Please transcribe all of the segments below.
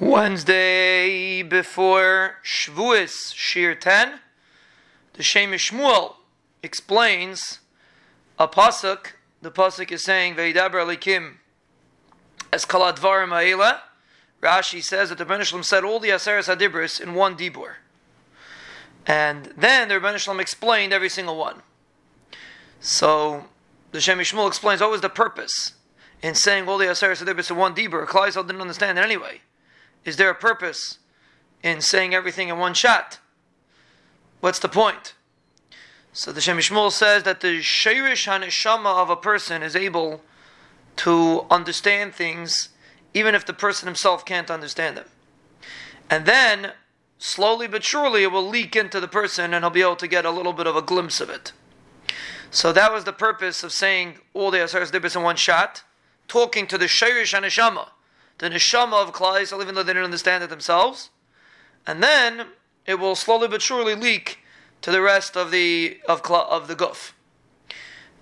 Wednesday before Shavuos, Shiur 10, the Shem Shmuel explains a pasuk. The pasuk is saying, "Veidaber alikim es kaladvarim ha'ela." Rashi says that the Rebbeinu said all the Aseres Hadibros in one dibur, and then the Rebbeinu explained every single one. So the Shem Shmuel explains what was the purpose in saying all the Aseres Hadibros in one dibur. Klal Yisrael didn't understand it anyway. Is there a purpose in saying everything in one shot? What's the point? So the Shem says that the Shoresh HaNeshama of a person is able to understand things even if the person himself can't understand them. And then, slowly but surely, it will leak into the person and he'll be able to get a little bit of a glimpse of it. So that was the purpose of saying all the Asaras Dibis in one shot, talking to the Shoresh HaNeshama the neshama of Klal Yisrael, even though they didn't understand it themselves, and then it will slowly but surely leak to the rest of the of of the guf.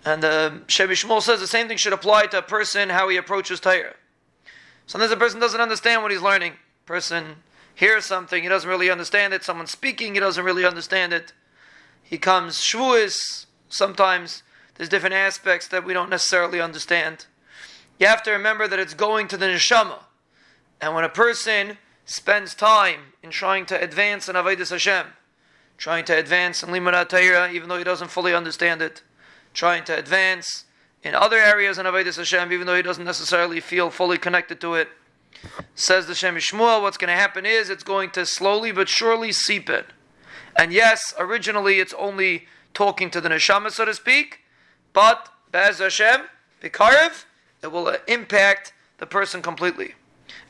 And uh, Shem Shmuel says the same thing should apply to a person how he approaches Torah. Sometimes a person doesn't understand what he's learning. Person hears something, he doesn't really understand it. Someone speaking, he doesn't really understand it. He comes Shavuos. Sometimes there's different aspects that we don't necessarily understand. You have to remember that it's going to the neshama. And when a person spends time in trying to advance in Avodah Hashem, trying to advance in Limud Torah, even though he doesn't fully understand it, trying to advance in other areas in Avodah Hashem, even though he doesn't necessarily feel fully connected to it, says the Shem Shmuel, what's going to happen is it's going to slowly but surely seep in. And yes, originally it's only talking to the neshama, so to speak, but Bez Hashem, Bikarev, it will impact the person completely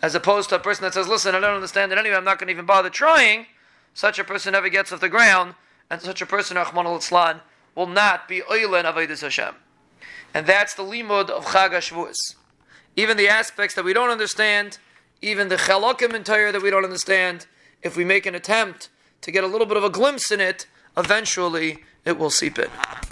as opposed to a person that says, "Listen, I don't understand it anyway. I'm not going to even bother trying." Such a person never gets off the ground, and such a person, Rahman al will not be oilen avodas Hashem. And that's the limud of Chag HaShavuos. Even the aspects that we don't understand, even the chalokim Torah that we don't understand, if we make an attempt to get a little bit of a glimpse in it, eventually it will seep in.